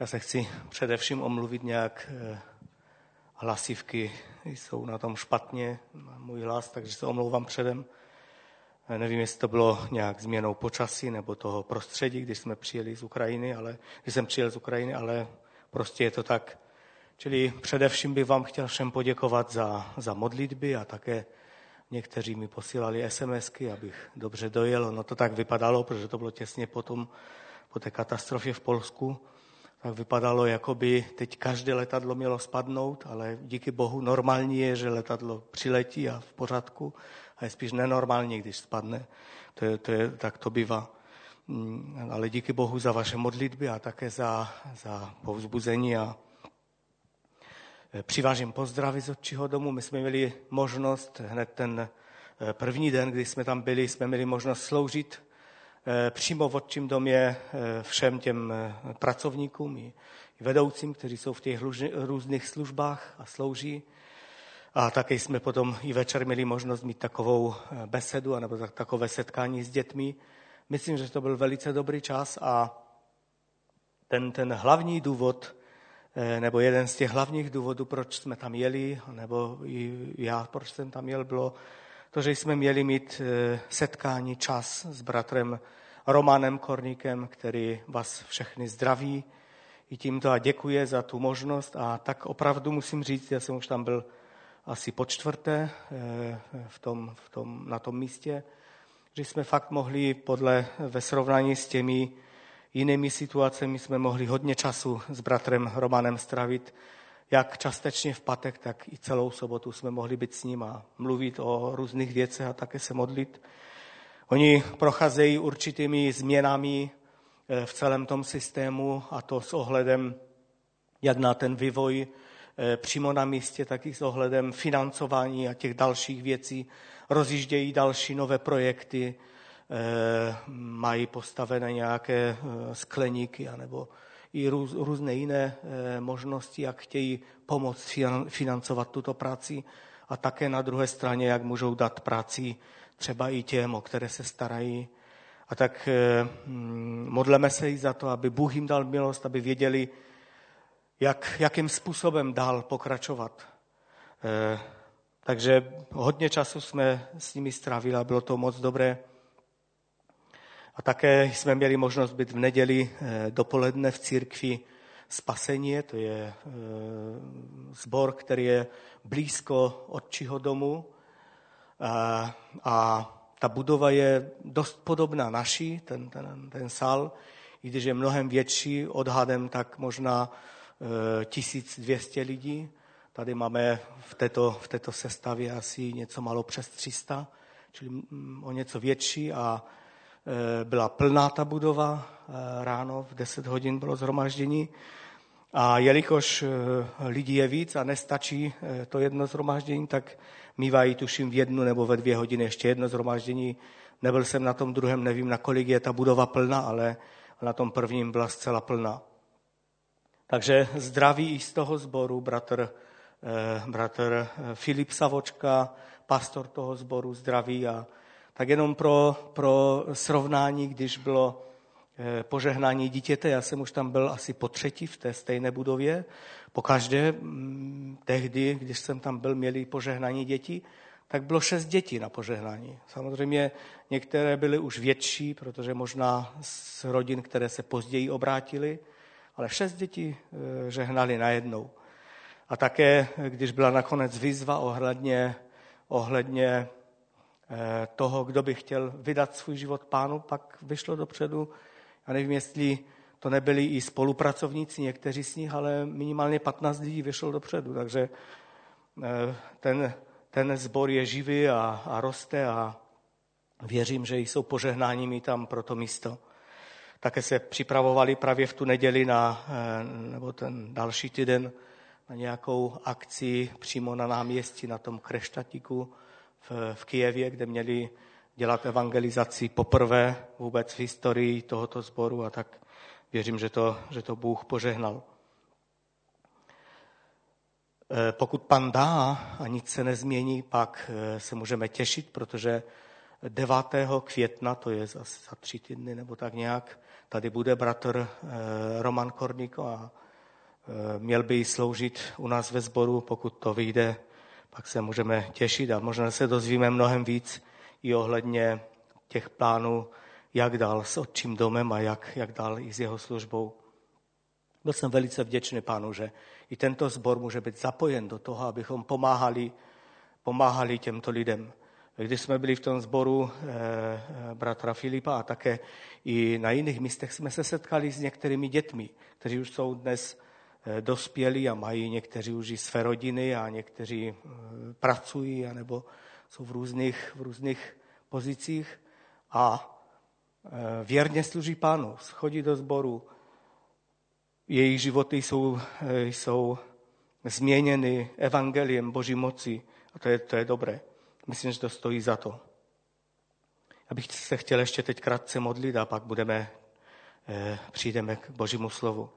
Já se chci především omluvit nějak hlasivky jsou na tom špatně, můj hlas, takže se omlouvám předem. Nevím, jestli to bylo nějak změnou počasí nebo toho prostředí, když jsme přijeli z Ukrajiny, ale když jsem přijel z Ukrajiny, ale prostě je to tak. Čili především bych vám chtěl všem poděkovat za, za modlitby a také někteří mi posílali SMSky, abych dobře dojel. No to tak vypadalo, protože to bylo těsně potom, po té katastrofě v Polsku tak vypadalo, jako by teď každé letadlo mělo spadnout, ale díky bohu normální je, že letadlo přiletí a v pořádku a je spíš nenormální, když spadne. To je, to je, tak to bývá. Mm, ale díky bohu za vaše modlitby a také za, za povzbuzení a e, přivážím pozdravy z otčího domu. My jsme měli možnost hned ten e, první den, kdy jsme tam byli, jsme měli možnost sloužit Eh, přímo v otčím domě eh, všem těm eh, pracovníkům i vedoucím, kteří jsou v těch různých službách a slouží. A také jsme potom i večer měli možnost mít takovou besedu nebo takové setkání s dětmi. Myslím, že to byl velice dobrý čas a ten, ten hlavní důvod, nebo jeden z těch hlavních důvodů, proč jsme tam jeli, nebo já, proč jsem tam jel, bylo to, že jsme měli mít e, setkání, čas s bratrem Romanem Korníkem, který vás všechny zdraví i tímto a děkuje za tu možnost. A tak opravdu musím říct, já jsem už tam byl asi po čtvrté e, v tom, v tom, na tom místě, že jsme fakt mohli podle, ve srovnání s těmi jinými situacemi, jsme mohli hodně času s bratrem Romanem stravit jak částečně v patek, tak i celou sobotu jsme mohli být s ním a mluvit o různých věcech a také se modlit. Oni procházejí určitými změnami eh, v celém tom systému a to s ohledem jak na ten vývoj eh, přímo na místě, tak i s ohledem financování a těch dalších věcí. Rozjíždějí další nové projekty, eh, mají postavené nějaké skleníky anebo i růz, různé jiné eh, možnosti, jak chtějí pomoct financovat tuto práci a také na druhé straně, jak můžou dát práci třeba i těm, o které se starají. A tak eh, mm, modleme se i za to, aby Bůh jim dal milost, aby věděli, jak, jakým způsobem dál pokračovat. Eh, takže hodně času jsme s nimi strávili a bylo to moc dobré. A také jsme měli možnost být v neděli eh, dopoledne v církvi Spasení, to je zbor, eh, který je blízko otčího domu. A, a ta budova je dost podobná naší, ten, ten, ten sál, i když je mnohem větší, odhadem tak možná 1200 eh, lidí. Tady máme v této, v této sestavě asi něco malo přes 300, čili mm, o něco větší a Eh, byla plná ta budova, eh, ráno v 10 hodin bylo zhromaždění. A jelikož eh, lidí je víc a nestačí to jedno zhromaždění, tak mývají tuším v jednu nebo ve dvě hodiny ještě jedno zhromaždění. Nebyl jsem na tom druhém, nevím, na kolik je ta budova plná, ale na tom prvním byla zcela plná. Takže zdraví i z toho sboru bratr, bratr Filip Savočka, pastor toho sboru, zdraví a tak jenom pro, pro srovnání, když bylo eh, požehnání dítěte, já jsem už tam byl asi po třetí v té stejné budově. Po každé mm, tehdy, když jsem tam byl, měli požehnání dětí, tak bylo šest dětí na požehnání. Samozřejmě některé byly už větší, protože možná z rodin, které se později obrátily, ale šest dětí eh, žehnali najednou. A také, když byla nakonec výzva ohledně, ohledně Eh, toho, kdo by chtěl vydat svůj život pánu, pak vyšlo dopředu. Já nevím, jestli to nebyli i spolupracovníci, někteří z nich, ale minimálně 15 lidí vyšlo dopředu. Takže eh, ten, ten zbor je živý a, a roste a věřím, že jsou požehnáními tam pro to místo. Také se připravovali právě v tu neděli na, eh, nebo ten další týden na nějakou akci přímo na náměstí, na tom kreštatiku, v, v Kijevě, kde měli dělat evangelizaci poprvé vůbec v historii tohoto sboru a tak věřím, že to, že to Bůh požehnal. E, pokud pan dá a nic se nezmění, pak e, se můžeme těšit, protože 9. května, to je asi za tři týdny nebo tak nějak, tady bude bratr Roman Korniko a měl by sloužit u nás ve sboru, pokud to vyjde, pak se můžeme těšit a možná se dozvíme mnohem víc i ohledně těch plánů, jak dál s otčím domem a jak, jak dál i s jeho službou. Byl jsem velice vděčný pánu, že i tento sbor může být zapojen do toho, abychom pomáhali, pomáhali těmto lidem. Když jsme byli v tom sboru eh, eh, bratra Filipa a také i na jiných místech jsme se setkali s některými dětmi, kteří už jsou dnes dospělí a mají někteří už i své rodiny a někteří eh, pracují anebo jsou v různých, v různých pozicích a eh, věrně služí pánu, chodí do sboru, jejich životy jsou, eh, jsou změněny evangeliem Boží moci a to je, to je dobré. Myslím, že to stojí za to. Já bych se chtěl ještě teď krátce modlit a pak budeme, eh, přijdeme k Božímu slovu.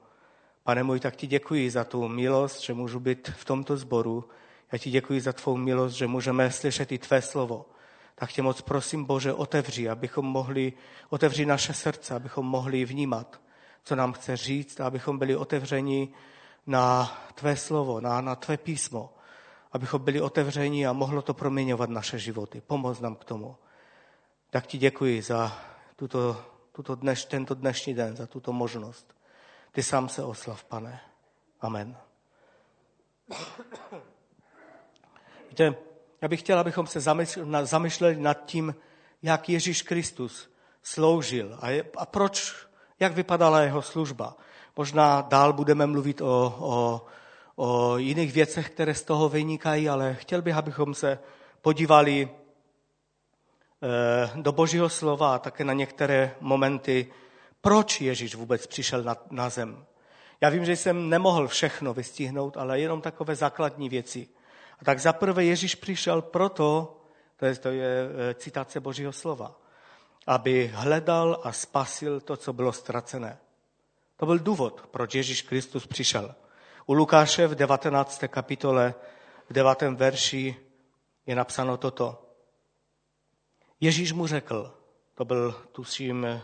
Pane můj, tak ti děkuji za tu milost, že můžu být v tomto sboru. Já ti děkuji za tvou milost, že můžeme slyšet i tvé slovo. Tak tě moc prosím, Bože, otevři, abychom mohli, otevři naše srdce, abychom mohli vnímat, co nám chce říct, abychom byli otevřeni na tvé slovo, na, na tvé písmo, abychom byli otevřeni a mohlo to proměňovat naše životy. Pomoz nám k tomu. Tak ti děkuji za tuto, tuto dneš, tento dnešní den, za tuto možnost. Ty sám se oslav, pane. Amen. Víte, já bych chtěl, abychom se zamýšleli nad tím, jak Ježíš Kristus sloužil a, je, a proč, jak vypadala jeho služba. Možná dál budeme mluvit o, o, o jiných věcech, které z toho vynikají, ale chtěl bych, abychom se podívali eh, do Božího slova a také na některé momenty, proč Ježíš vůbec přišel na, na zem. Já vím, že jsem nemohl všechno vystihnout, ale jenom takové základní věci. A tak zaprvé Ježíš přišel proto, to je, to je e, citace Božího slova, aby hledal a spasil to, co bylo ztracené. To byl důvod, proč Ježíš Kristus přišel. U Lukáše v 19. kapitole, v 9. verši je napsáno toto. Ježíš mu řekl, to byl tuším eh,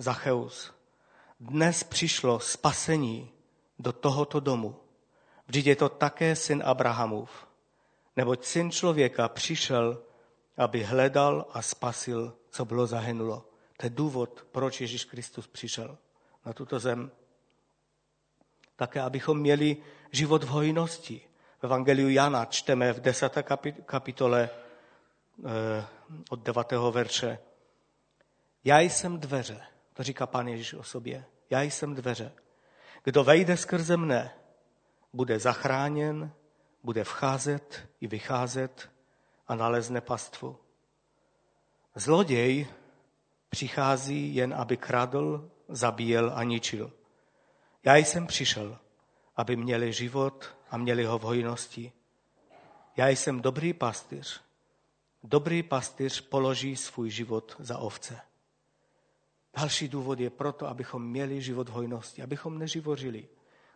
Zacheus, dnes přišlo spasení do tohoto domu, Vždyť je to také syn Abrahamův. Neboť syn člověka přišel, aby hledal a spasil, co bylo zahynulo. To je důvod, proč Ježíš Kristus přišel na tuto zem. Také, abychom měli život v hojnosti. V Evangeliu Jana čteme v desáté kapitole eh, od devátého verše. Já jsem dveře, to říká pán Ježíš o sobě. Já jsem dveře. Kdo vejde skrze mne, bude zachráněn, bude vcházet i vycházet a nalezne pastvu. Zloděj přichází jen, aby kradl, zabíjel a ničil. Já jsem přišel, aby měli život a měli ho v hojnosti. Já jsem dobrý pastýř. Dobrý pastýř položí svůj život za ovce. Další důvod je proto, abychom měli život hojnosti, abychom neživořili.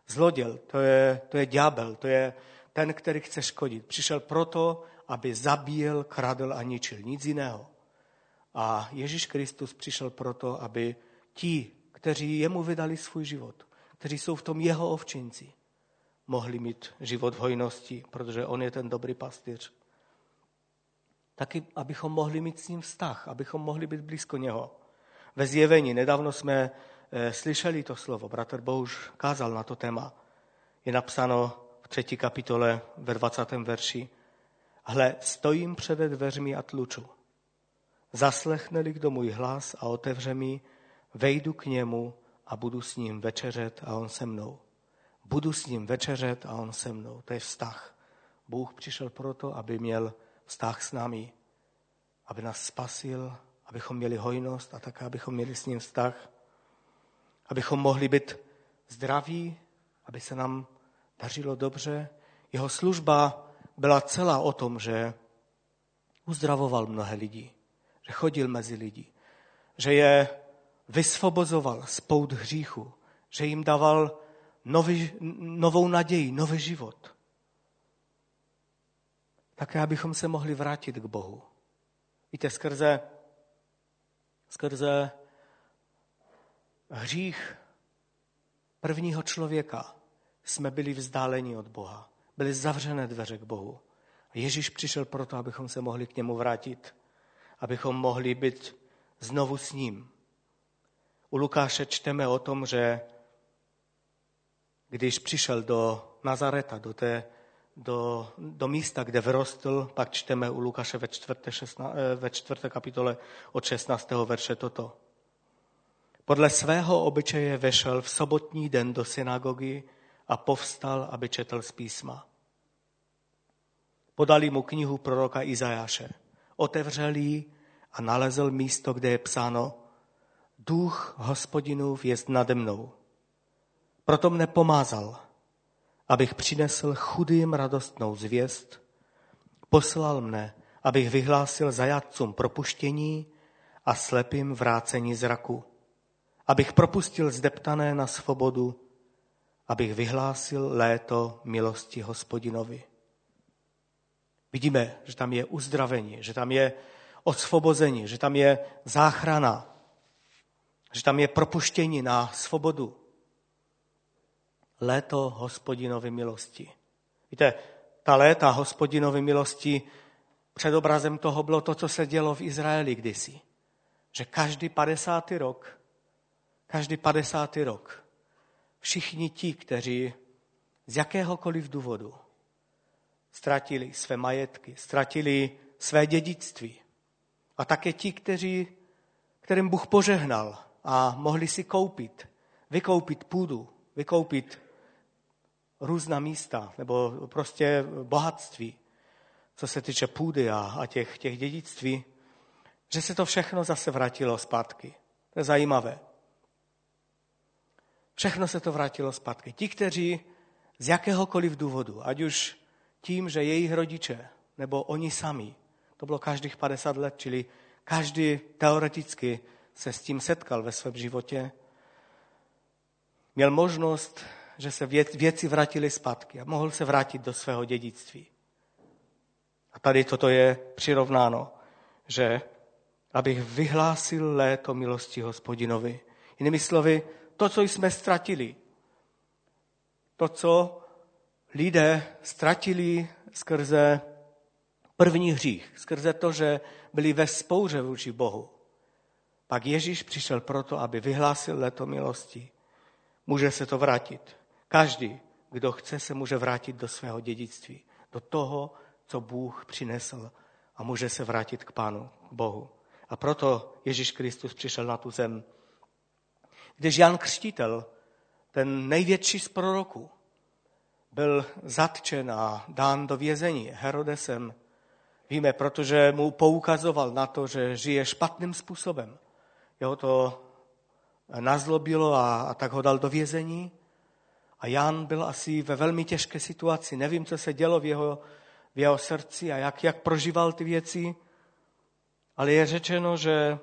Zloděl, to je, to je ďábel, to je ten, který chce škodit. Přišel proto, aby zabíjel, kradl a ničil. Nic jiného. A Ježíš Kristus přišel proto, aby ti, kteří jemu vydali svůj život, kteří jsou v tom jeho ovčinci, mohli mít život v hojnosti, protože on je ten dobrý pastýř. Taky, abychom mohli mít s ním vztah, abychom mohli být blízko něho. Ve zjevení nedávno jsme Eh, slyšeli to slovo. Bratr Bouš kázal na to téma. Je napsáno v třetí kapitole ve 20. verši. Hle, stojím před dveřmi a tluču. Zaslechne-li kdo můj hlas a otevře mi, vejdu k němu a budu s ním večeřet a on se mnou. Budu s ním večeřet a on se mnou. To je vztah. Bůh přišel proto, aby měl vztah s námi, aby nás spasil, abychom měli hojnost a také, abychom měli s ním vztah abychom mohli být zdraví, aby se nám dařilo dobře. Jeho služba byla celá o tom, že uzdravoval mnohé lidi, že chodil mezi lidi, že je vysvobozoval z pout hříchu, že jim dával nový, novou naději, nový život. Také, abychom se mohli vrátit k Bohu. Víte, skrze, skrze hřích prvního člověka jsme byli vzdáleni od Boha. Byly zavřené dveře k Bohu. A Ježíš přišel proto, abychom se mohli k němu vrátit. Abychom mohli být znovu s ním. U Lukáše čteme o tom, že když přišel do Nazareta, do, té, do, do místa, kde vyrostl, pak čteme u Lukáše ve čtvrté, šestna, eh, ve čtvrté kapitole od 16. verše toto. Podle svého obyčeje vešel v sobotní den do synagogy a povstal, aby četl z písma. Podali mu knihu proroka Izajáše. Otevřel ji a nalezl místo, kde je psáno Duch hospodinův jest nade mnou. Proto mne pomázal, abych přinesl chudým radostnou zvěst, poslal mne, abych vyhlásil zajatcům propuštění a slepým vrácení zraku, abych propustil zdeptané na svobodu, abych vyhlásil léto milosti hospodinovi. Vidíme, že tam je uzdravení, že tam je osvobození, že tam je záchrana, že tam je propuštění na svobodu. Léto hospodinovy milosti. Víte, ta léta hospodinovy milosti před obrazem toho bylo to, co se dělo v Izraeli kdysi. Že každý padesátý rok, každý padesátý rok, všichni ti, kteří z jakéhokoliv důvodu ztratili své majetky, ztratili své dědictví. A také ti, kteří, kterým Bůh požehnal a mohli si koupit, vykoupit půdu, vykoupit různá místa nebo prostě bohatství, co se týče půdy a, a těch, těch dědictví, že se to všechno zase vrátilo zpátky. To je zajímavé. Všechno se to vrátilo zpátky. Ti, kteří z jakéhokoliv důvodu, ať už tím, že jejich rodiče nebo oni sami, to bylo každých 50 let, čili každý teoreticky se s tím setkal ve svém životě, měl možnost, že se věci vrátily zpátky a mohl se vrátit do svého dědictví. A tady toto je přirovnáno, že abych vyhlásil léto milosti hospodinovi. Jinými slovy, to, co jsme ztratili, to, co lidé ztratili skrze první hřích, skrze to, že byli ve spouře vůči Bohu. Pak Ježíš přišel proto, aby vyhlásil leto milosti. Může se to vrátit. Každý, kdo chce, se může vrátit do svého dědictví, do toho, co Bůh přinesl a může se vrátit k Pánu, k Bohu. A proto Ježíš Kristus přišel na tu zem. Když Jan Křtitel, ten největší z proroků, byl zatčen a dán do vězení Herodesem. Víme, protože mu poukazoval na to, že žije špatným způsobem. Jeho to nazlobilo a, a tak ho dal do vězení. A Jan byl asi ve velmi těžké situaci. Nevím, co se dělo v jeho, v jeho srdci a jak, jak prožíval ty věci, ale je řečeno, že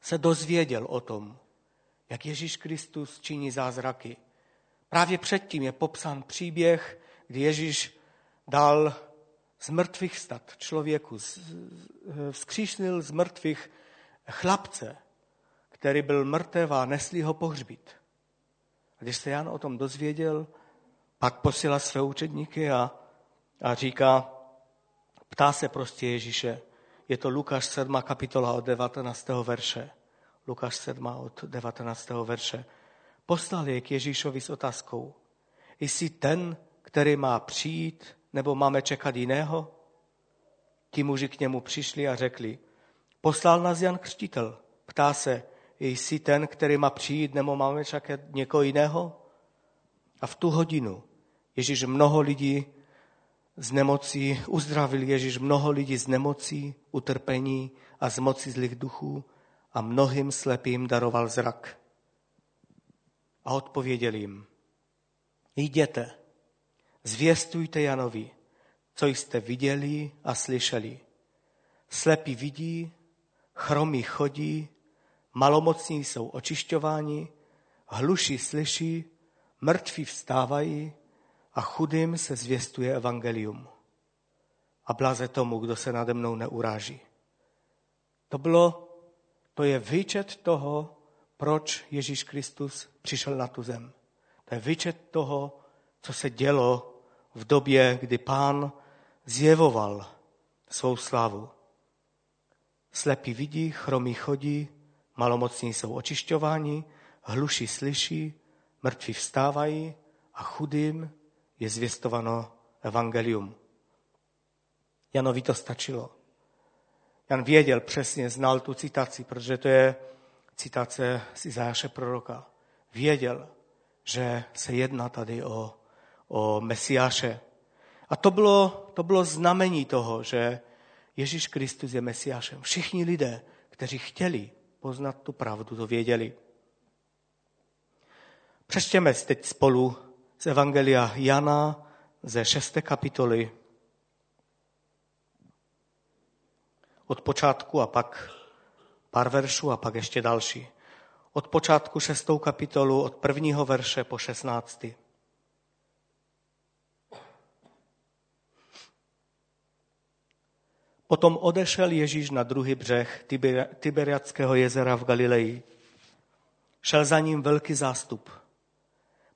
se dozvěděl o tom, jak Ježíš Kristus činí zázraky. Právě předtím je popsán příběh, kdy Ježíš dal z mrtvých stat člověku, vzkříšnil z mrtvých chlapce, který byl mrtev a nesli ho pohřbít. A když se Jan o tom dozvěděl, pak posílá své učedníky a, a říká, ptá se prostě Ježíše, je to Lukáš 7. kapitola od 19. verše. Lukáš 7. od 19. verše poslal je k Ježíšovi s otázkou. Jsi ten, který má přijít, nebo máme čekat jiného? Ti muži k němu přišli a řekli, poslal nás Jan Křtitel. Ptá se, jsi ten, který má přijít, nebo máme čekat někoho jiného? A v tu hodinu Ježíš mnoho lidí z nemocí, uzdravil Ježíš mnoho lidí z nemocí, utrpení a z moci zlých duchů a mnohým slepým daroval zrak. A odpověděl jim, jděte, zvěstujte Janovi, co jste viděli a slyšeli. Slepí vidí, chromí chodí, malomocní jsou očišťováni, hluší slyší, mrtví vstávají a chudým se zvěstuje evangelium. a blaze tomu, kdo se nade mnou neuráží. To bylo, to je výčet toho, proč Ježíš Kristus přišel na tu zem. To je výčet toho, co se dělo v době, kdy pán zjevoval svou slávu. Slepí vidí, chromí chodí, malomocní jsou očišťováni, hluší slyší, mrtví vstávají a chudým je zvěstováno evangelium. Janovi to stačilo. Jan věděl přesně, znal tu citaci, protože to je citace z Izáše proroka. Věděl, že se jedná tady o, o Mesiáše. A to bylo, to bylo znamení toho, že Ježíš Kristus je Mesiášem. Všichni lidé, kteří chtěli poznat tu pravdu, to věděli. Přečtěme teď spolu z Evangelia Jana ze šesté kapitoly od počátku a pak pár veršů a pak ještě další. Od počátku šestou kapitolu, od prvního verše po šestnáctý. Potom odešel Ježíš na druhý břeh Tiberiackého jezera v Galileji. Šel za ním velký zástup,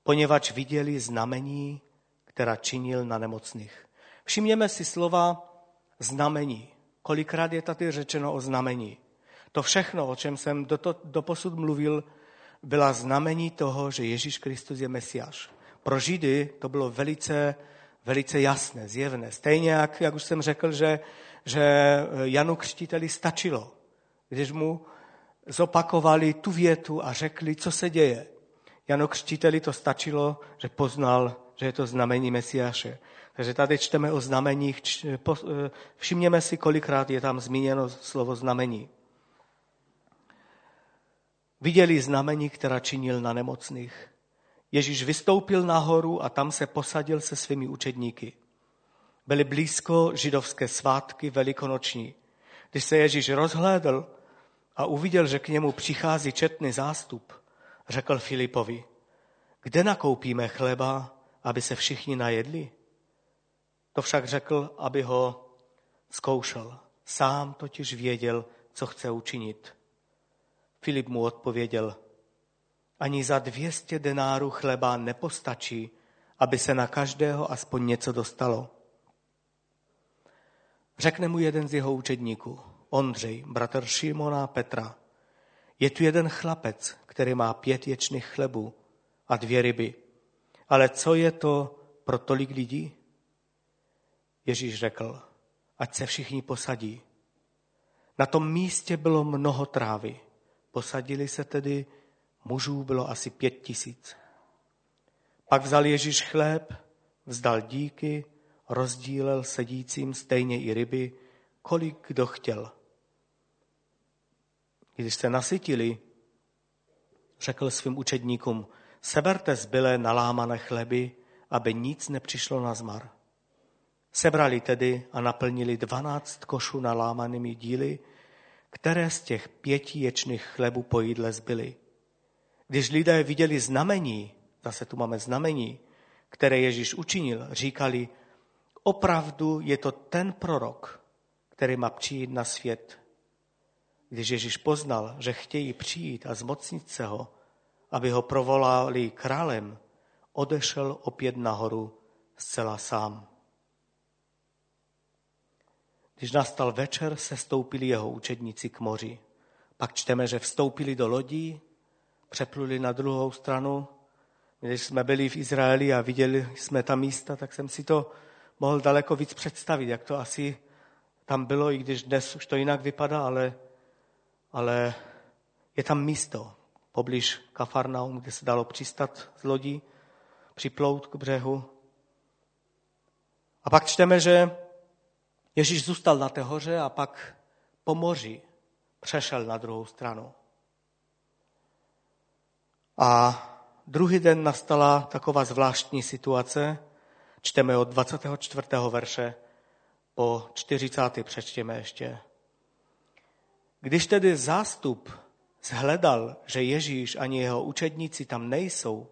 poněvadž viděli znamení, která činil na nemocných. Všimněme si slova znamení. Kolikrát je tady řečeno o znamení. To všechno, o čem jsem do posud mluvil, byla znamení toho, že Ježíš Kristus je Mesiáš. Pro Židy to bylo velice, velice jasné, zjevné. Stejně jak, jak už jsem řekl, že, že Janu Křtiteli stačilo, když mu zopakovali tu větu a řekli, co se děje. Janu Křtiteli to stačilo, že poznal, že je to znamení Mesiáše. Takže tady čteme o znameních, eh, všimněme si, kolikrát je tam zmíněno slovo znamení. Viděli znamení, která činil na nemocných. Ježíš vystoupil nahoru a tam se posadil se svými učedníky. Byly blízko židovské svátky velikonoční. Když se Ježíš rozhlédl a uviděl, že k němu přichází četný zástup, řekl Filipovi, kde nakoupíme chleba, aby se všichni najedli? To však řekl, aby ho zkoušel. Sám totiž věděl, co chce učinit. Filip mu odpověděl, ani za dvěstě denárů chleba nepostačí, aby se na každého aspoň něco dostalo. Řekne mu jeden z jeho učedníků, Ondřej, bratr Šimona Petra, je tu jeden chlapec, který má pět ječných chlebů a dvě ryby. Ale co je to pro tolik lidí? Ježíš řekl, ať se všichni posadí. Na tom místě bylo mnoho trávy. Posadili se tedy, mužů bylo asi pět tisíc. Pak vzal Ježíš chléb, vzdal díky, rozdílel sedícím stejně i ryby, kolik kdo chtěl. Když se nasytili, řekl svým učedníkům, seberte zbylé nalámané chleby, aby nic nepřišlo na zmar. Sebrali tedy a naplnili dvanáct košů nalámanými díly, které z těch pěti ječných chlebů po jídle zbyly. Když lidé viděli znamení, zase tu máme znamení, které Ježíš učinil, říkali, opravdu je to ten prorok, který má přijít na svět. Když Ježíš poznal, že chtějí přijít a zmocnit se ho, aby ho provolali králem, odešel opět nahoru zcela sám. Když nastal večer, se stoupili jeho učedníci k moři. Pak čteme, že vstoupili do lodí, přepluli na druhou stranu. Když jsme byli v Izraeli a viděli jsme tam místa, tak jsem si to mohl daleko víc představit, jak to asi tam bylo, i když dnes už to jinak vypadá, ale, ale je tam místo poblíž Kafarnaum, kde se dalo přistat z lodí, připlout k břehu. A pak čteme, že Ježíš zůstal na té hoře a pak po moři přešel na druhou stranu. A druhý den nastala taková zvláštní situace. Čteme od 24. verše po 40. přečtěme ještě. Když tedy zástup zhledal, že Ježíš ani jeho učedníci tam nejsou,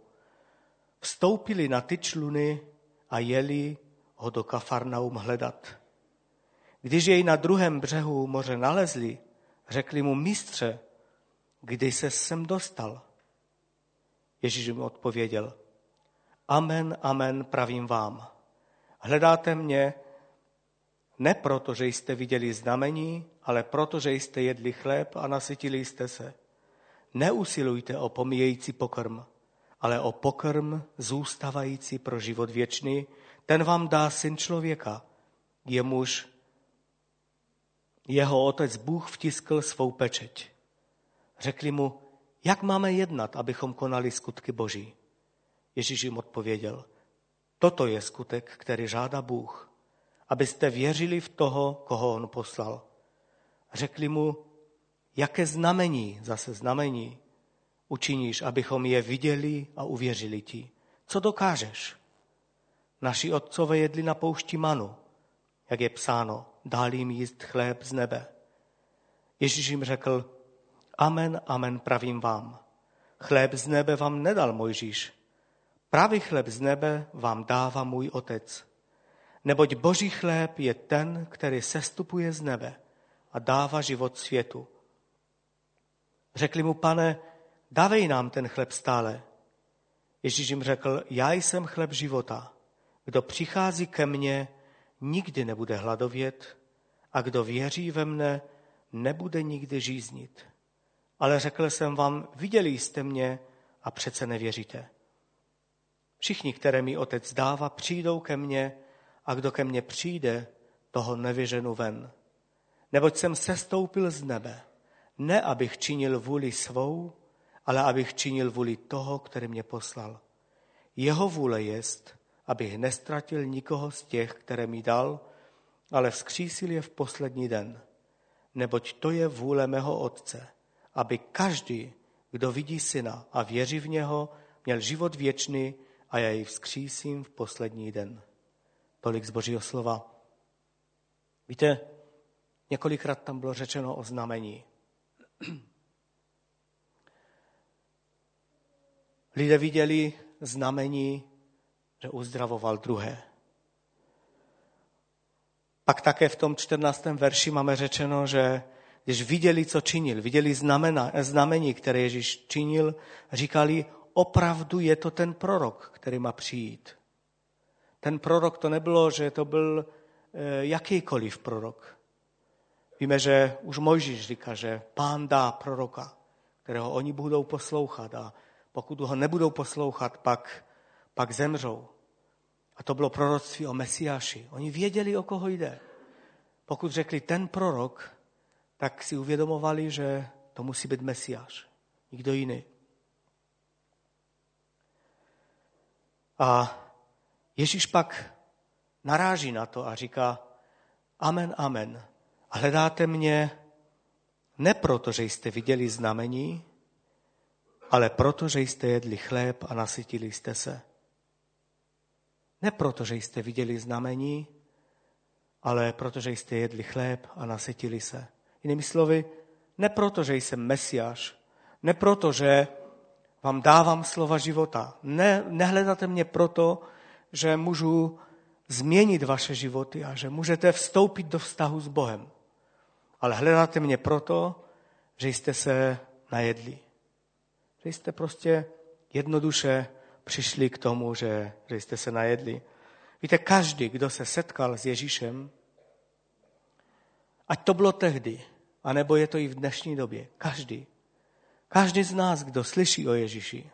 vstoupili na ty čluny a jeli ho do Kafarnaum hledat. Když jej na druhém břehu moře nalezli, řekli mu, mistře, kdy se sem dostal? Ježíš jim odpověděl, amen, amen, pravím vám. Hledáte mě ne proto, že jste viděli znamení, ale proto, že jste jedli chléb a nasytili jste se. Neusilujte o pomíjející pokrm, ale o pokrm zůstavající pro život věčný, ten vám dá syn člověka, jemuž jeho otec Bůh vtiskl svou pečeť. Řekli mu, jak máme jednat, abychom konali skutky Boží. Ježíš jim odpověděl, toto je skutek, který žádá Bůh, abyste věřili v toho, koho on poslal. Řekli mu, jaké znamení, zase znamení, učiníš, abychom je viděli a uvěřili ti. Co dokážeš? Naši otcové jedli na poušti manu, jak je psáno, dál jim jíst chléb z nebe. Ježíš jim řekl, amen, amen, pravím vám. Chléb z nebe vám nedal Mojžíš. Pravý chléb z nebe vám dává můj otec. Neboť boží chléb je ten, který sestupuje z nebe a dává život světu. Řekli mu, pane, dávej nám ten chléb stále. Ježíš jim řekl, já jsem chléb života. Kdo přichází ke mně, nikdy nebude hladovět a kdo věří ve mne, nebude nikdy žíznit. Ale řekl jsem vám, viděli jste mě a přece nevěříte. Všichni, které mi otec dává, přijdou ke mně a kdo ke mně přijde, toho nevyženu ven. Neboť jsem sestoupil z nebe, ne abych činil vůli svou, ale abych činil vůli toho, který mě poslal. Jeho vůle jest, abych nestratil nikoho z těch, které mi dal, ale vzkřísil je v poslední den. Neboť to je vůle mého Otce, aby každý, kdo vidí syna a věří v něho, měl život věčný a já jej vzkřísím v poslední den. Tolik z Božího slova. Víte, několikrát tam bylo řečeno o znamení. Lidé viděli znamení, že uzdravoval druhé. Pak také v tom 14. verši máme řečeno, že když viděli, co činil, viděli znamena, znamení, které Ježíš činil, říkali, opravdu je to ten prorok, který má přijít. Ten prorok to nebylo, že to byl eh, jakýkoliv prorok. Víme, že už Mojžíš říká, že pán dá proroka, kterého oni budou poslouchat a pokud ho nebudou poslouchat, pak, pak zemřou. A to bylo proroctví o Mesiáši. Oni věděli, o koho jde. Pokud řekli ten prorok, tak si uvědomovali, že to musí být Mesiáš. Nikdo jiný. A Ježíš pak naráží na to a říká, amen, amen. Hledáte mě ne proto, že jste viděli znamení, ale proto, že jste jedli chléb a nasytili jste se. Ne proto, že jste viděli znamení, ale protože jste jedli chléb a nasytili se. Jinými slovy, ne proto, že jsem mesiáš, ne proto, že vám dávám slova života. Ne, nehledáte mě proto, že můžu změnit vaše životy a že můžete vstoupit do vztahu s Bohem. Ale hledáte mě proto, že jste se najedli. Že jste prostě jednoduše přišli k tomu, že, že jste se najedli. Víte, každý, kdo se setkal s Ježíšem, ať to bylo tehdy, anebo je to i v dnešní době, každý, každý z nás, kdo slyší o Ježíši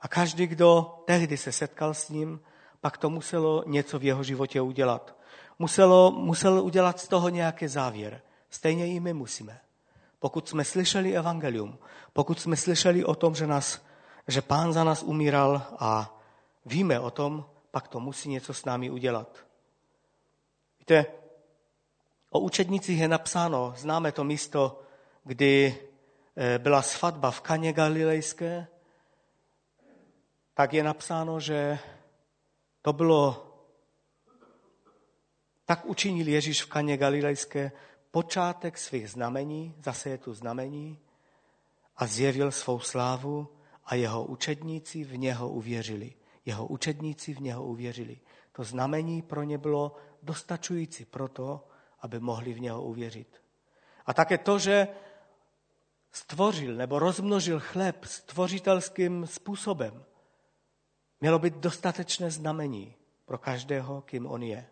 a každý, kdo tehdy se setkal s ním, pak to muselo něco v jeho životě udělat. Muselo, musel udělat z toho nějaký závěr. Stejně i my musíme. Pokud jsme slyšeli evangelium, pokud jsme slyšeli o tom, že, nás, že pán za nás umíral a víme o tom, pak to musí něco s námi udělat. Víte, o učednicích je napsáno, známe to místo, kdy eh, byla svatba v Kaně Galilejské, tak je napsáno, že to bylo, tak učinil Ježíš v Kaně Galilejské počátek svých znamení, zase je tu znamení, a zjevil svou slávu a jeho učedníci v něho uvěřili. Jeho učedníci v něho uvěřili. To znamení pro ně bylo dostačující proto, aby mohli v něho uvěřit. A také to, že stvořil nebo rozmnožil chléb stvořitelským způsobem, mělo být dostatečné znamení pro každého, kým on je.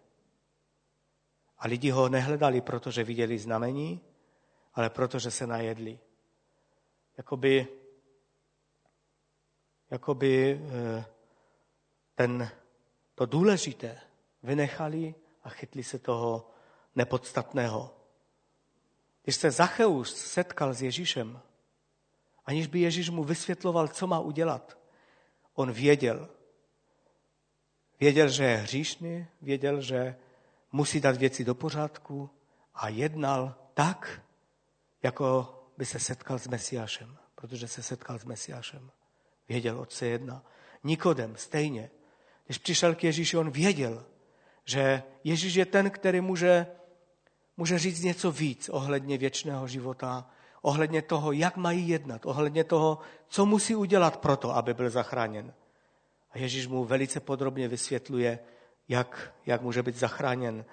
A lidi ho nehledali, protože viděli znamení, ale protože se najedli. Jakoby, jakoby eh, ten, to důležité vynechali a chytli se toho nepodstatného. Když se Zacheus setkal s Ježíšem, aniž by Ježíš mu vysvětloval, co má udělat, on věděl. Věděl, že je hříšný, věděl, že musí dát věci do pořádku a jednal tak, jako by se setkal s Mesiášem, protože se setkal s Mesiášem. Věděl, o co se jedná. Nikodem stejně. Když přišel k Ježíši, on věděl, že Ježíš je ten, který může, může říct něco víc ohledně věčného života, ohledně toho, jak mají jednat, ohledně toho, co musí udělat pro to, aby byl zachráněn. A Ježíš mu velice podrobně vysvětluje, jak, jak může být zachráněn.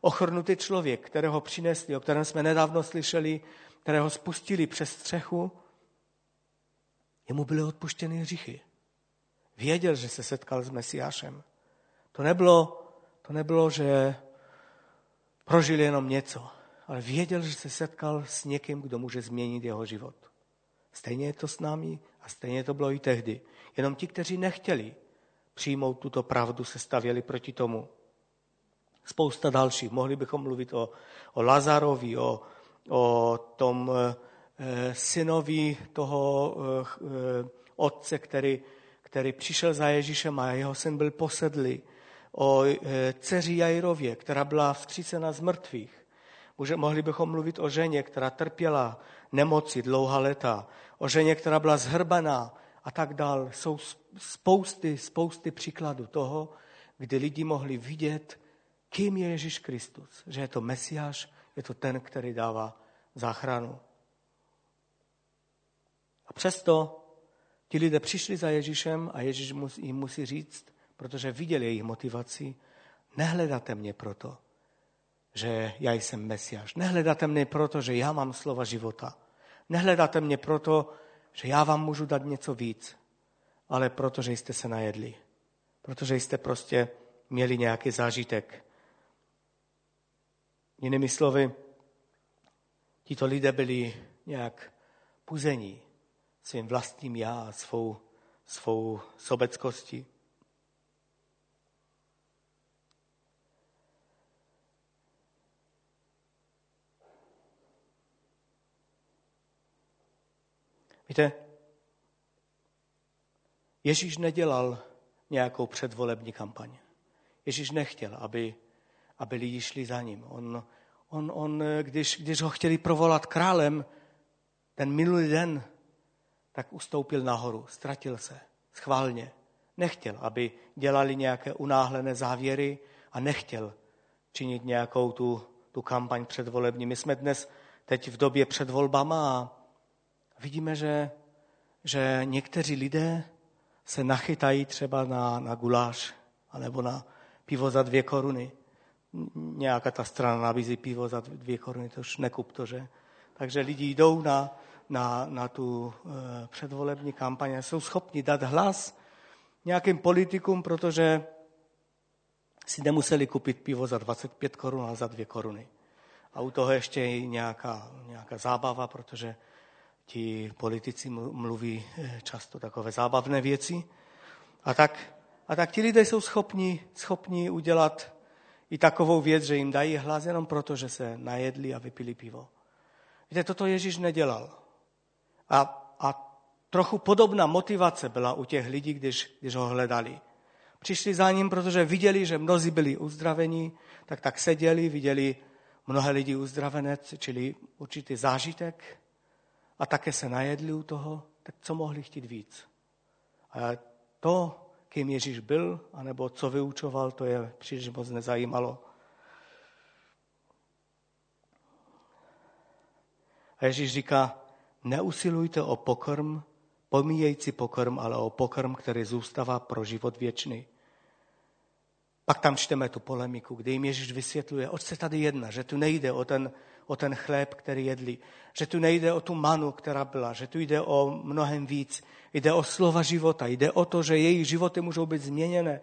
Ochrnutý člověk, kterého přinesli, o kterém jsme nedávno slyšeli, kterého spustili přes střechu, jemu byly odpuštěny hříchy. Věděl, že se setkal s Mesiášem. To nebylo, to nebylo, že prožil jenom něco, ale věděl, že se setkal s někým, kdo může změnit jeho život. Stejně je to s námi a stejně to bylo i tehdy. Jenom ti, kteří nechtěli přijmout tuto pravdu, se stavěli proti tomu. Spousta dalších. Mohli bychom mluvit o, o Lazarovi, o, o tom e, synovi toho e, otce, který, který přišel za Ježíšem a jeho syn byl posedlý, o e, dceři Jairově, která byla vstřícena z mrtvých. Mohli bychom mluvit o ženě, která trpěla nemoci dlouhá léta, o ženě, která byla zhrbaná a tak dál. Jsou spousty, spousty příkladů toho, kdy lidi mohli vidět, kým je Ježíš Kristus. Že je to Mesiáš, je to ten, který dává záchranu. A přesto ti lidé přišli za Ježíšem a Ježíš jim musí říct, protože viděl jejich motivaci, nehledáte mě proto, že já jsem Mesiáš. Nehledáte mě proto, že já mám slova života. Nehledáte mě proto, že já vám můžu dát něco víc, ale protože jste se najedli. Protože jste prostě měli nějaký zážitek. Jinými slovy, tito lidé byli nějak puzení svým vlastním já, svou, svou sobeckostí. Víte, Ježíš nedělal nějakou předvolební kampaň. Ježíš nechtěl, aby, aby lidi šli za ním. On, on, on když, když ho chtěli provolat králem, ten minulý den, tak ustoupil nahoru, ztratil se, schválně. Nechtěl, aby dělali nějaké unáhlené závěry a nechtěl činit nějakou tu, tu kampaň předvolební. My jsme dnes teď v době před volbama a vidíme, že, že někteří lidé se nachytají třeba na, na guláš anebo na pivo za dvě koruny. Nějaká ta strana nabízí pivo za dvě koruny, to už nekup to, že? Takže lidi jdou na, na, na tu e, předvolební a jsou schopni dát hlas nějakým politikům, protože si nemuseli koupit pivo za 25 korun, ale za dvě koruny. A u toho ještě je nějaká, nějaká zábava, protože ti politici mluví eh, často takové zábavné věci. A tak, a tak ti lidé jsou schopni, schopni udělat i takovou věc, že jim dají hlas jenom proto, že se najedli a vypili pivo. Víte, toto Ježíš nedělal. A, a trochu podobná motivace byla u těch lidí, když, když ho hledali. Přišli za ním, protože viděli, že mnozí byli uzdraveni, tak tak seděli, viděli mnohé lidi uzdravené, čili určitý zážitek a také se najedli u toho, tak co mohli chtít víc? A to, kým Ježíš byl, anebo co vyučoval, to je příliš moc nezajímalo. A Ježíš říká, neusilujte o pokrm, pomíjející pokrm, ale o pokrm, který zůstává pro život věčný. Pak tam čteme tu polemiku, kdy jim Ježíš vysvětluje, oč se tady jedná, že tu nejde o ten, o ten chléb, který jedli, že tu nejde o tu manu, která byla, že tu jde o mnohem víc. Jde o slova života, jde o to, že jejich životy můžou být změněné.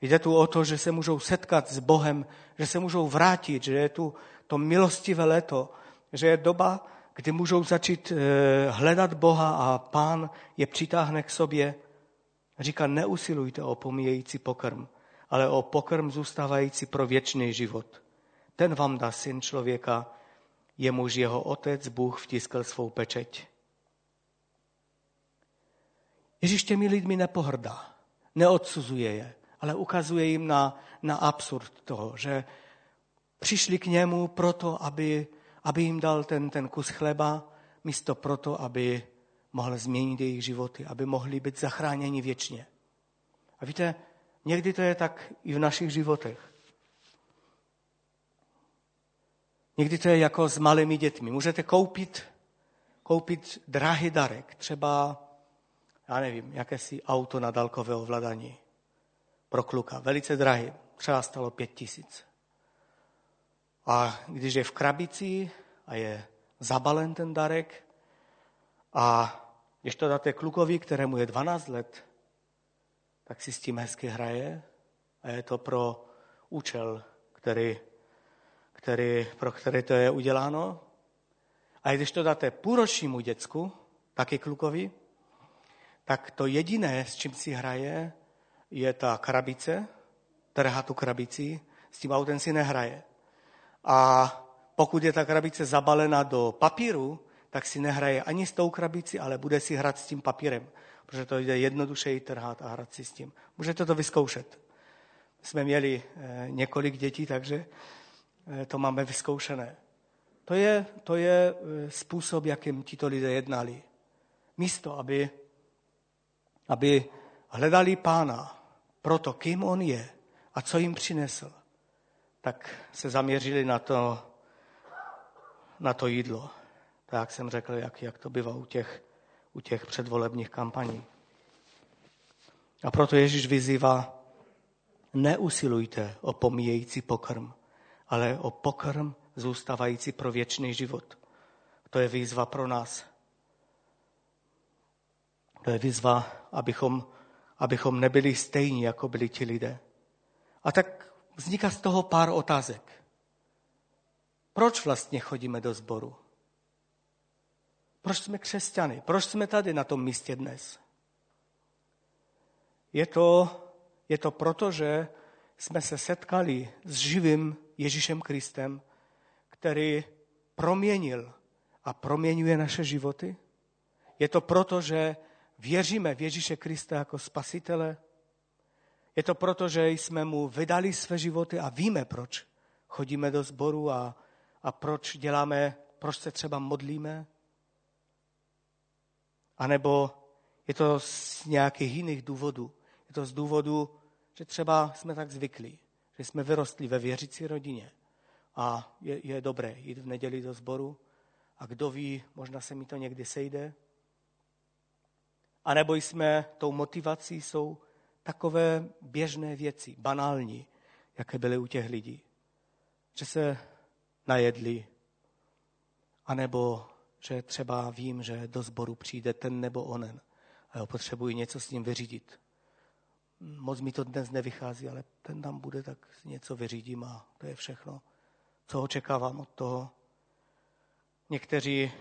Jde tu o to, že se můžou setkat s Bohem, že se můžou vrátit, že je tu to milostivé léto, že je doba, kdy můžou začít eh, hledat Boha a pán je přitáhne k sobě. Říká, neusilujte o pomíjející pokrm, ale o pokrm zůstávající pro věčný život. Ten vám dá syn člověka, jemuž jeho otec Bůh vtiskl svou pečeť. Ježíš těmi lidmi nepohrdá, neodsuzuje je, ale ukazuje jim na, na absurd toho, že přišli k němu proto, aby, aby jim dal ten, ten kus chleba, místo proto, aby mohl změnit jejich životy, aby mohli být zachráněni věčně. A víte, někdy to je tak i v našich životech. Někdy to je jako s malými dětmi. Můžete koupit, koupit drahý darek, třeba, já nevím, jakési auto na dálkové ovládání pro kluka, velice drahý, třeba stalo pět tisíc. A když je v krabici a je zabalen ten darek a když to dáte klukovi, kterému je 12 let, tak si s tím hezky hraje a je to pro účel, který, který, pro který to je uděláno. A když to dáte půlročnímu děcku, taky klukovi, tak to jediné, s čím si hraje, je ta krabice, trhá tu krabici, s tím autem si nehraje. A pokud je ta krabice zabalena do papíru, tak si nehraje ani s tou krabici, ale bude si hrát s tím papírem, protože to jde jednodušeji trhat a hrát si s tím. Můžete to vyzkoušet. Jsme měli eh, několik dětí, takže to máme vyzkoušené. To je, to je eh, způsob, jakým tito lidé jednali. Místo, aby, aby hledali pána, proto, kým on je a co jim přinesl, tak se zaměřili na to, na to jídlo. Tak jak jsem řekl, jak, jak to bývá u těch, u těch předvolebních kampaní. A proto Ježíš vyzývá, neusilujte o pomíjející pokrm, ale o pokrm zůstávající pro věčný život. To je výzva pro nás. To je výzva, abychom abychom nebyli stejní, jako byli ti lidé. A tak vzniká z toho pár otázek. Proč vlastně chodíme do sboru? Proč jsme křesťany? Proč jsme tady na tom místě dnes? Je to, je to proto, že jsme se setkali s živým Ježíšem Kristem, který proměnil a proměňuje naše životy? Je to proto, že Věříme v Ježíše Krista jako spasitele. Je to proto, že jsme mu vydali své životy a víme, proč chodíme do sboru a, a proč děláme, proč se třeba modlíme. A nebo je to z nějakých jiných důvodů. Je to z důvodu, že třeba jsme tak zvyklí, že jsme vyrostli ve věřící rodině a je, je dobré jít v neděli do sboru a kdo ví, možná se mi to někdy sejde, a nebo jsme tou motivací jsou takové běžné věci, banální, jaké byly u těch lidí. Že se najedli, anebo že třeba vím, že do sboru přijde ten nebo onen a já potřebuji něco s ním vyřídit. Moc mi to dnes nevychází, ale ten tam bude, tak něco vyřídím a to je všechno, co očekávám od toho. Někteří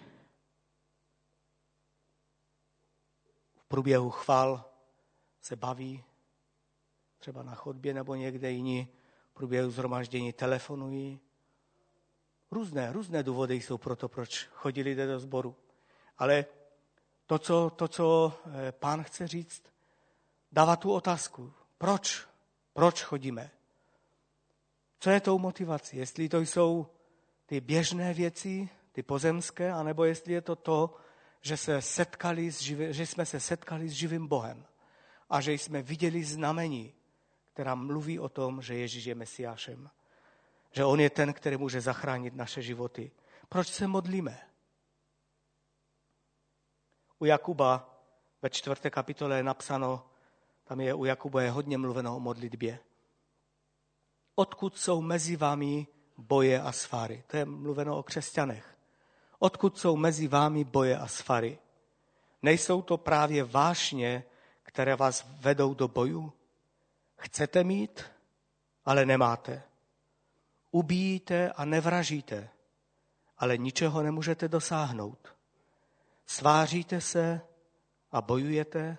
průběhu chval se baví, třeba na chodbě nebo někde jiní, v průběhu zhromaždění telefonují. Různé, různé důvody jsou pro to, proč chodí lidé do sboru. Ale to co, to, co eh, pán chce říct, dává tu otázku. Proč? Proč chodíme? Co je tou motivací? Jestli to jsou ty běžné věci, ty pozemské, anebo jestli je to to, že, se setkali s živi, že jsme se setkali s živým Bohem a že jsme viděli znamení, která mluví o tom, že Ježíš je Mesiášem. Že On je ten, který může zachránit naše životy. Proč se modlíme? U Jakuba ve čtvrté kapitole je napsáno, tam je u Jakuba je hodně mluveno o modlitbě. odkud jsou mezi vámi boje a svary. To je mluveno o křesťanech. Odkud jsou mezi vámi boje a svary? Nejsou to právě vášně, které vás vedou do bojů? Chcete mít, ale nemáte. Ubíjíte a nevražíte, ale ničeho nemůžete dosáhnout. Sváříte se a bojujete,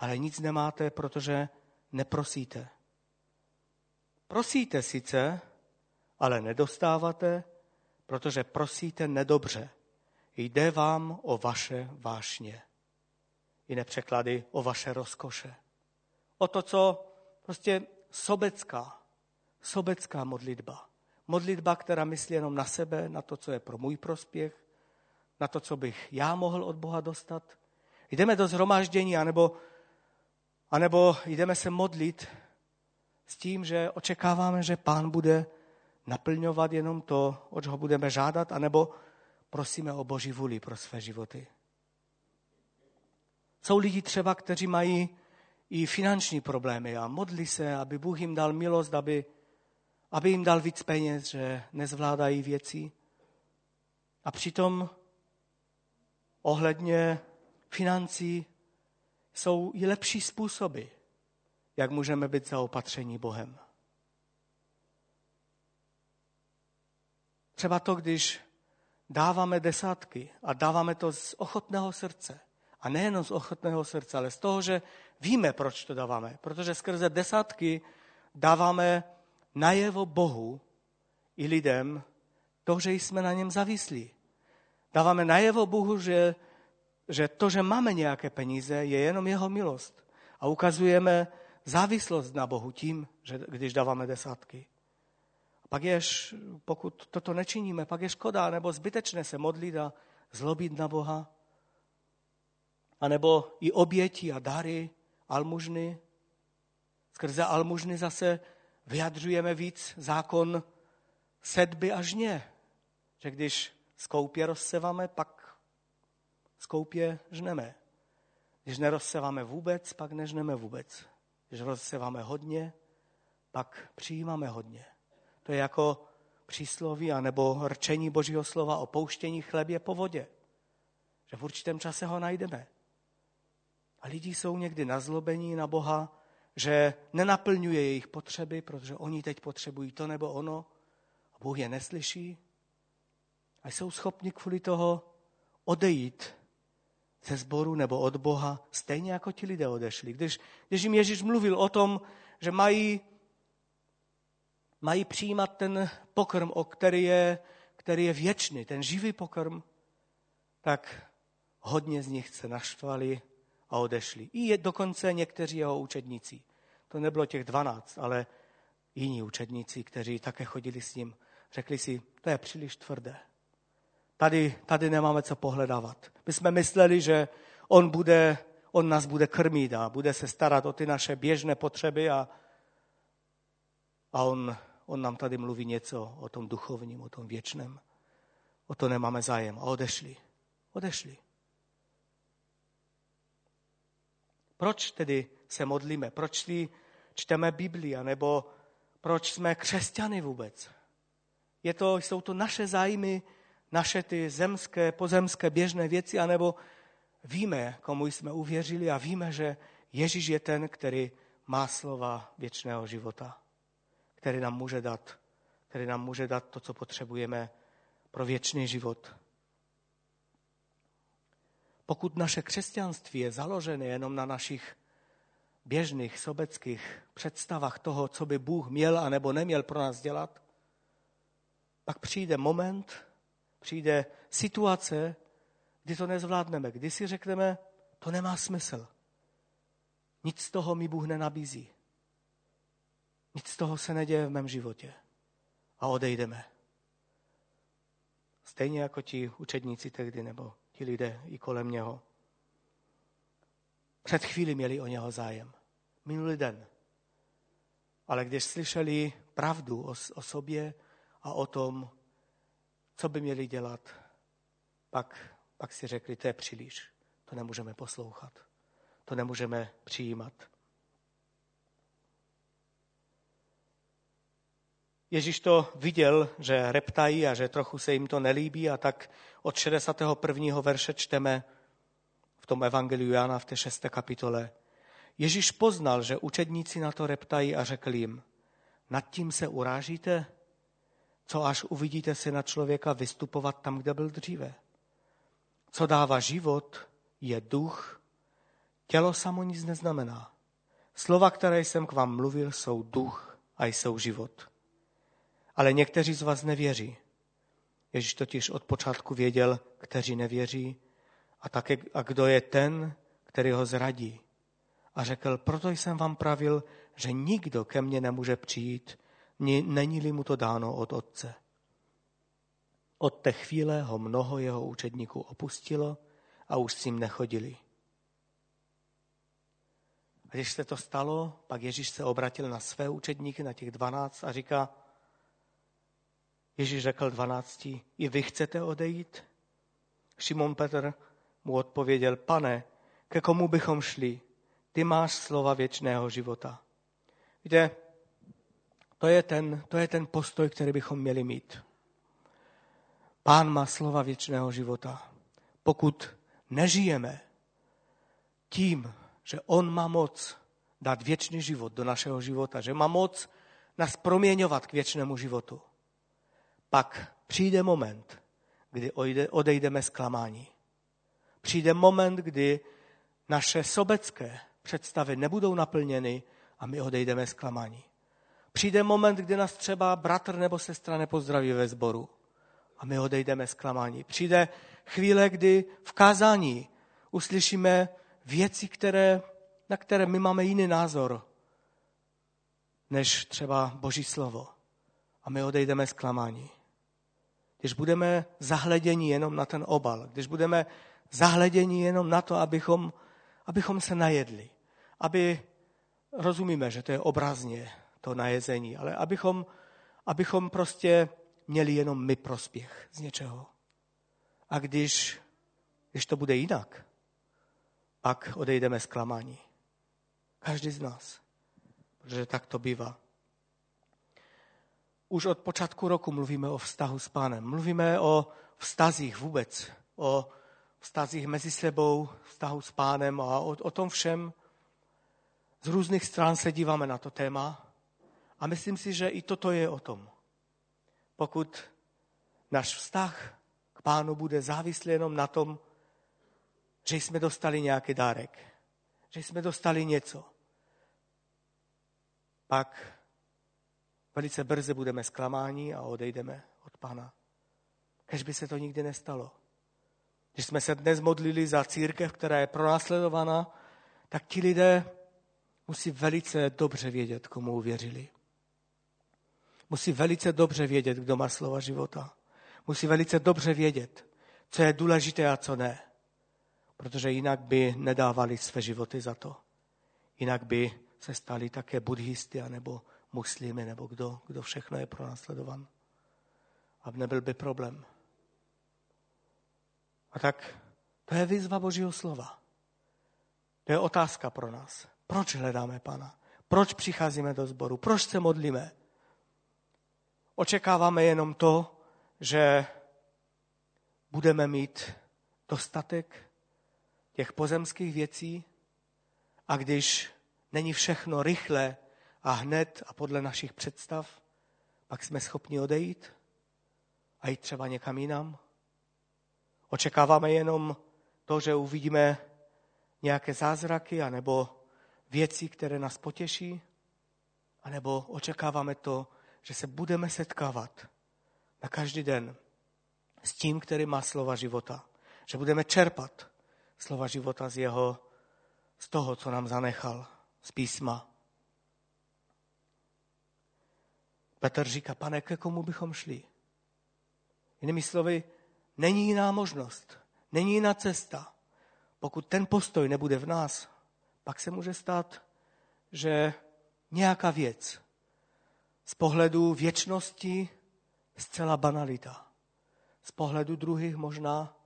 ale nic nemáte, protože neprosíte. Prosíte sice, ale nedostáváte, protože prosíte nedobře. Jde vám o vaše vášně. Jiné překlady o vaše rozkoše. O to, co prostě sobecká, sobecká modlitba. Modlitba, která myslí jenom na sebe, na to, co je pro můj prospěch, na to, co bych já mohl od Boha dostat. Jdeme do zhromáždění, anebo, anebo jdeme se modlit s tím, že očekáváme, že pán bude naplňovat jenom to, oč ho budeme žádat, anebo prosíme o boží vůli pro své životy. Jsou lidi třeba, kteří mají i finanční problémy a modlí se, aby Bůh jim dal milost, aby, aby jim dal víc peněz, že nezvládají věci. A přitom ohledně financí jsou i lepší způsoby, jak můžeme být zaopatření Bohem. Třeba to, když dáváme desátky a dáváme to z ochotného srdce. A nejenom z ochotného srdce, ale z toho, že víme, proč to dáváme. Protože skrze desátky dáváme najevo Bohu i lidem to, že jsme na něm zavislí. Dáváme najevo Bohu, že, že to, že máme nějaké peníze, je jenom jeho milost. A ukazujeme závislost na Bohu tím, že když dáváme desátky. Pak je, pokud toto nečiníme, pak je škoda nebo zbytečné se modlit a zlobit na Boha. A nebo i oběti a dary, almužny. Skrze almužny zase vyjadřujeme víc zákon sedby a žně. Že když skoupě rozseváme, pak skoupě žneme. Když nerozseváme vůbec, pak nežneme vůbec. Když rozseváme hodně, pak přijímáme hodně. To je jako přísloví nebo rčení Božího slova o pouštění chlebě po vodě. Že v určitém čase ho najdeme. A lidi jsou někdy nazlobení na Boha, že nenaplňuje jejich potřeby, protože oni teď potřebují to nebo ono a Bůh je neslyší. A jsou schopni kvůli toho odejít ze sboru nebo od Boha, stejně jako ti lidé odešli. Když, když jim Ježíš mluvil o tom, že mají, mají přijímat ten pokrm, o který je, který je věčný, ten živý pokrm, tak hodně z nich se naštvali a odešli. I je dokonce někteří jeho učedníci. To nebylo těch dvanáct, ale jiní učedníci, kteří také chodili s ním. Řekli si, to je příliš tvrdé. Tady, tady nemáme co pohledávat. My jsme mysleli, že on, bude, on nás bude krmit a bude se starat o ty naše běžné potřeby a, a on, on nám tady mluví něco o tom duchovním, o tom věčném. O to nemáme zájem. A odešli. Odešli. Proč tedy se modlíme? Proč si čteme Biblia? Nebo proč jsme křesťany vůbec? Je to, jsou to naše zájmy, naše ty zemské, pozemské běžné věci, anebo víme, komu jsme uvěřili a víme, že Ježíš je ten, který má slova věčného života, který nám může dát, který nám může dát to, co potřebujeme pro věčný život. Pokud naše křesťanství je založené jenom na našich běžných sobeckých představách toho, co by Bůh měl a nebo neměl pro nás dělat, pak přijde moment, přijde situace, kdy to nezvládneme, kdy si řekneme, to nemá smysl. Nic z toho mi Bůh nenabízí. Nic z toho se neděje v mém životě. A odejdeme. Stejně jako ti učedníci tehdy, nebo ti lidé i kolem něho. Před chvíli měli o něho zájem. Minulý den. Ale když slyšeli pravdu o, o sobě a o tom, co by měli dělat, pak, pak si řekli, to je příliš, to nemůžeme poslouchat, to nemůžeme přijímat. Ježíš to viděl, že reptají a že trochu se jim to nelíbí a tak od 61. verše čteme v tom evangeliu Jana v té šesté kapitole. Ježíš poznal, že učedníci na to reptají a řekl jim, nad tím se urážíte? Co až uvidíte si na člověka vystupovat tam, kde byl dříve? Co dává život, je duch. Tělo samo nic neznamená. Slova, které jsem k vám mluvil, jsou duch a jsou život. Ale někteří z vás nevěří. Ježíš totiž od počátku věděl, kteří nevěří a také a kdo je ten, který ho zradí. A řekl, proto jsem vám pravil, že nikdo ke mně nemůže přijít, není-li mu to dáno od Otce. Od té chvíle ho mnoho jeho učedníků opustilo a už s ním nechodili. A když se to stalo, pak Ježíš se obratil na své učedníky, na těch dvanáct a říká, Ježíš řekl dvanácti, i vy chcete odejít? Šimon Petr mu odpověděl, pane, ke komu bychom šli? Ty máš slova věčného života. Víte, to je, ten, to je ten postoj, který bychom měli mít. Pán má slova věčného života. Pokud nežijeme tím, že On má moc dát věčný život do našeho života, že má moc nás proměňovat k věčnému životu, pak přijde moment, kdy odejdeme zklamání. Přijde moment, kdy naše sobecké představy nebudou naplněny a my odejdeme zklamání. Přijde moment, kdy nás třeba bratr nebo sestra nepozdraví ve sboru a my odejdeme zklamání. Přijde chvíle, kdy v kázání uslyšíme věci, které, na které my máme jiný názor než třeba Boží slovo. A my odejdeme zklamání. Když budeme zahleděni jenom na ten obal, když budeme zahleděni jenom na to, abychom, abychom se najedli, aby, rozumíme, že to je obrazně, to najezení, ale abychom, abychom prostě měli jenom my prospěch z něčeho. A když, když to bude jinak, pak odejdeme zklamání. Každý z nás. Protože tak to bývá. Už od počátku roku mluvíme o vztahu s pánem. Mluvíme o vztazích vůbec. O vztazích mezi sebou, vztahu s pánem a o, o tom všem. Z různých stran se díváme na to téma. A myslím si, že i toto je o tom. Pokud náš vztah k pánu bude závislý jenom na tom, že jsme dostali nějaký dárek, že jsme dostali něco, pak velice brzy budeme zklamáni a odejdeme od Pána. Kež by se to nikdy nestalo. Když jsme se dnes modlili za církev, která je pronásledovaná, tak ti lidé musí velice dobře vědět, komu uvěřili. Musí velice dobře vědět, kdo má slova života. Musí velice dobře vědět, co je důležité a co ne protože jinak by nedávali své životy za to. Jinak by se stali také buddhisty, nebo muslimy, nebo kdo, kdo všechno je pronásledovan. A nebyl by problém. A tak to je výzva Božího slova. To je otázka pro nás. Proč hledáme Pana? Proč přicházíme do sboru? Proč se modlíme? Očekáváme jenom to, že budeme mít dostatek těch pozemských věcí a když není všechno rychle a hned a podle našich představ, pak jsme schopni odejít a jít třeba někam jinam. Očekáváme jenom to, že uvidíme nějaké zázraky anebo věci, které nás potěší, anebo očekáváme to, že se budeme setkávat na každý den s tím, který má slova života. Že budeme čerpat slova života z jeho, z toho, co nám zanechal, z písma. Petr říká, pane, ke komu bychom šli? Jinými slovy, není jiná možnost, není jiná cesta. Pokud ten postoj nebude v nás, pak se může stát, že nějaká věc z pohledu věčnosti zcela banalita. Z pohledu druhých možná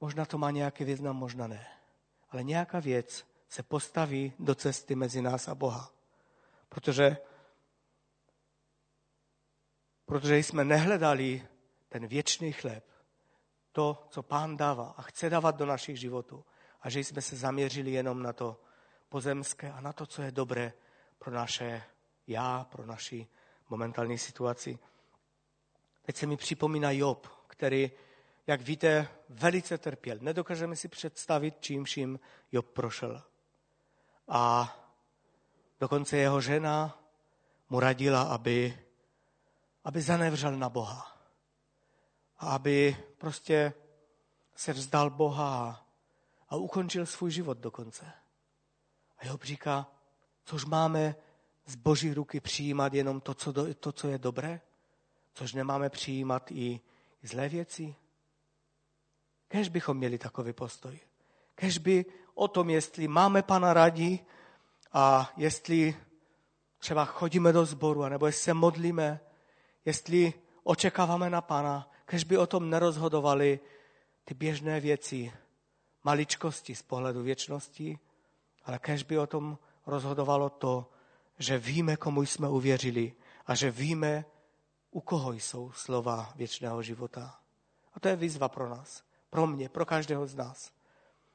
Možná to má nějaký význam, možná ne. Ale nějaká věc se postaví do cesty mezi nás a Boha. Protože protože jsme nehledali ten věčný chléb, to, co pán dává a chce dávat do našich životů a že jsme se zaměřili jenom na to pozemské a na to, co je dobré pro naše já, pro naši momentální situaci. Teď se mi připomíná Job, který, jak víte, velice trpěl. Nedokážeme si představit, čím vším Job prošel. A dokonce jeho žena mu radila, aby, aby zanevřel na Boha. A aby prostě se vzdal Boha a ukončil svůj život dokonce. A Job říká, což máme z boží ruky přijímat jenom to, co, do, to, co je dobré? Což nemáme přijímat i zlé věci? Kež bychom měli takový postoj. Kež by o tom, jestli máme pana radí a jestli třeba chodíme do sboru, nebo jestli se modlíme, jestli očekáváme na pana, kež by o tom nerozhodovali ty běžné věci, maličkosti z pohledu věčnosti, ale kež by o tom rozhodovalo to, že víme, komu jsme uvěřili a že víme, u koho jsou slova věčného života. A to je výzva pro nás, pro mě, pro každého z nás.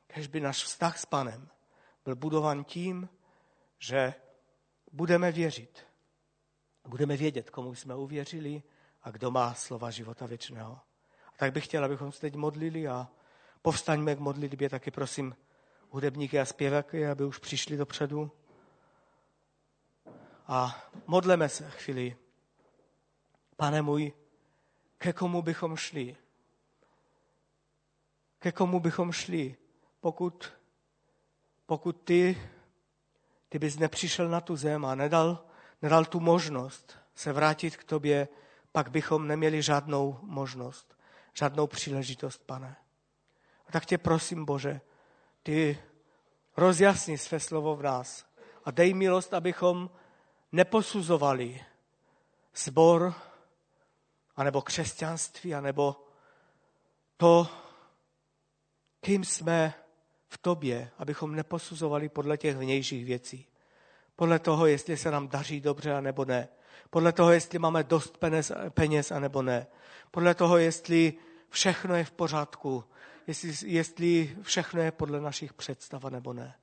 Kež by náš vztah s panem byl budovan tím, že budeme věřit. Budeme vědět, komu jsme uvěřili a kdo má slova života věčného. A tak bych chtěl, abychom se teď modlili a povstaňme k modlitbě, taky prosím hudebníky a zpěvaky, aby už přišli dopředu. A modleme se chvíli. Pane můj, ke komu bychom šli? Ke komu bychom šli, pokud, pokud ty, ty bys nepřišel na tu zem a nedal, nedal tu možnost se vrátit k tobě, pak bychom neměli žádnou možnost, žádnou příležitost, pane. A tak tě prosím, Bože, ty rozjasni své slovo v nás a dej milost, abychom neposuzovali sbor, anebo křesťanství, anebo to, kým jsme v tobě, abychom neposuzovali podle těch vnějších věcí. Podle toho, jestli se nám daří dobře, anebo ne. Podle toho, jestli máme dost peněz, peněz anebo ne. Podle toho, jestli všechno je v pořádku, jestli, jestli všechno je podle našich představ, nebo ne.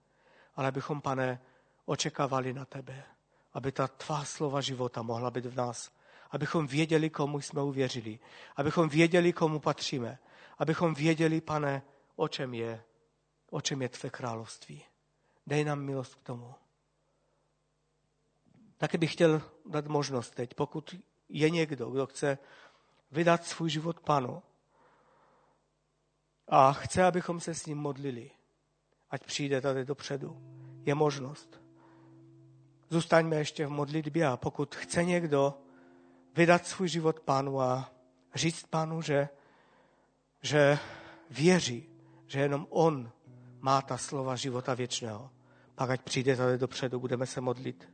Ale bychom, pane, očekávali na tebe aby ta tvá slova života mohla být v nás. Abychom věděli, komu jsme uvěřili. Abychom věděli, komu patříme. Abychom věděli, pane, o čem je, o čem je tvé království. Dej nám milost k tomu. Taky bych chtěl dát možnost teď, pokud je někdo, kdo chce vydat svůj život panu a chce, abychom se s ním modlili, ať přijde tady dopředu. Je možnost. Zůstaňme ještě v modlitbě a pokud chce někdo vydat svůj život pánu a říct pánu, že, že věří, že jenom on má ta slova života věčného, pak ať přijde tady dopředu, budeme se modlit.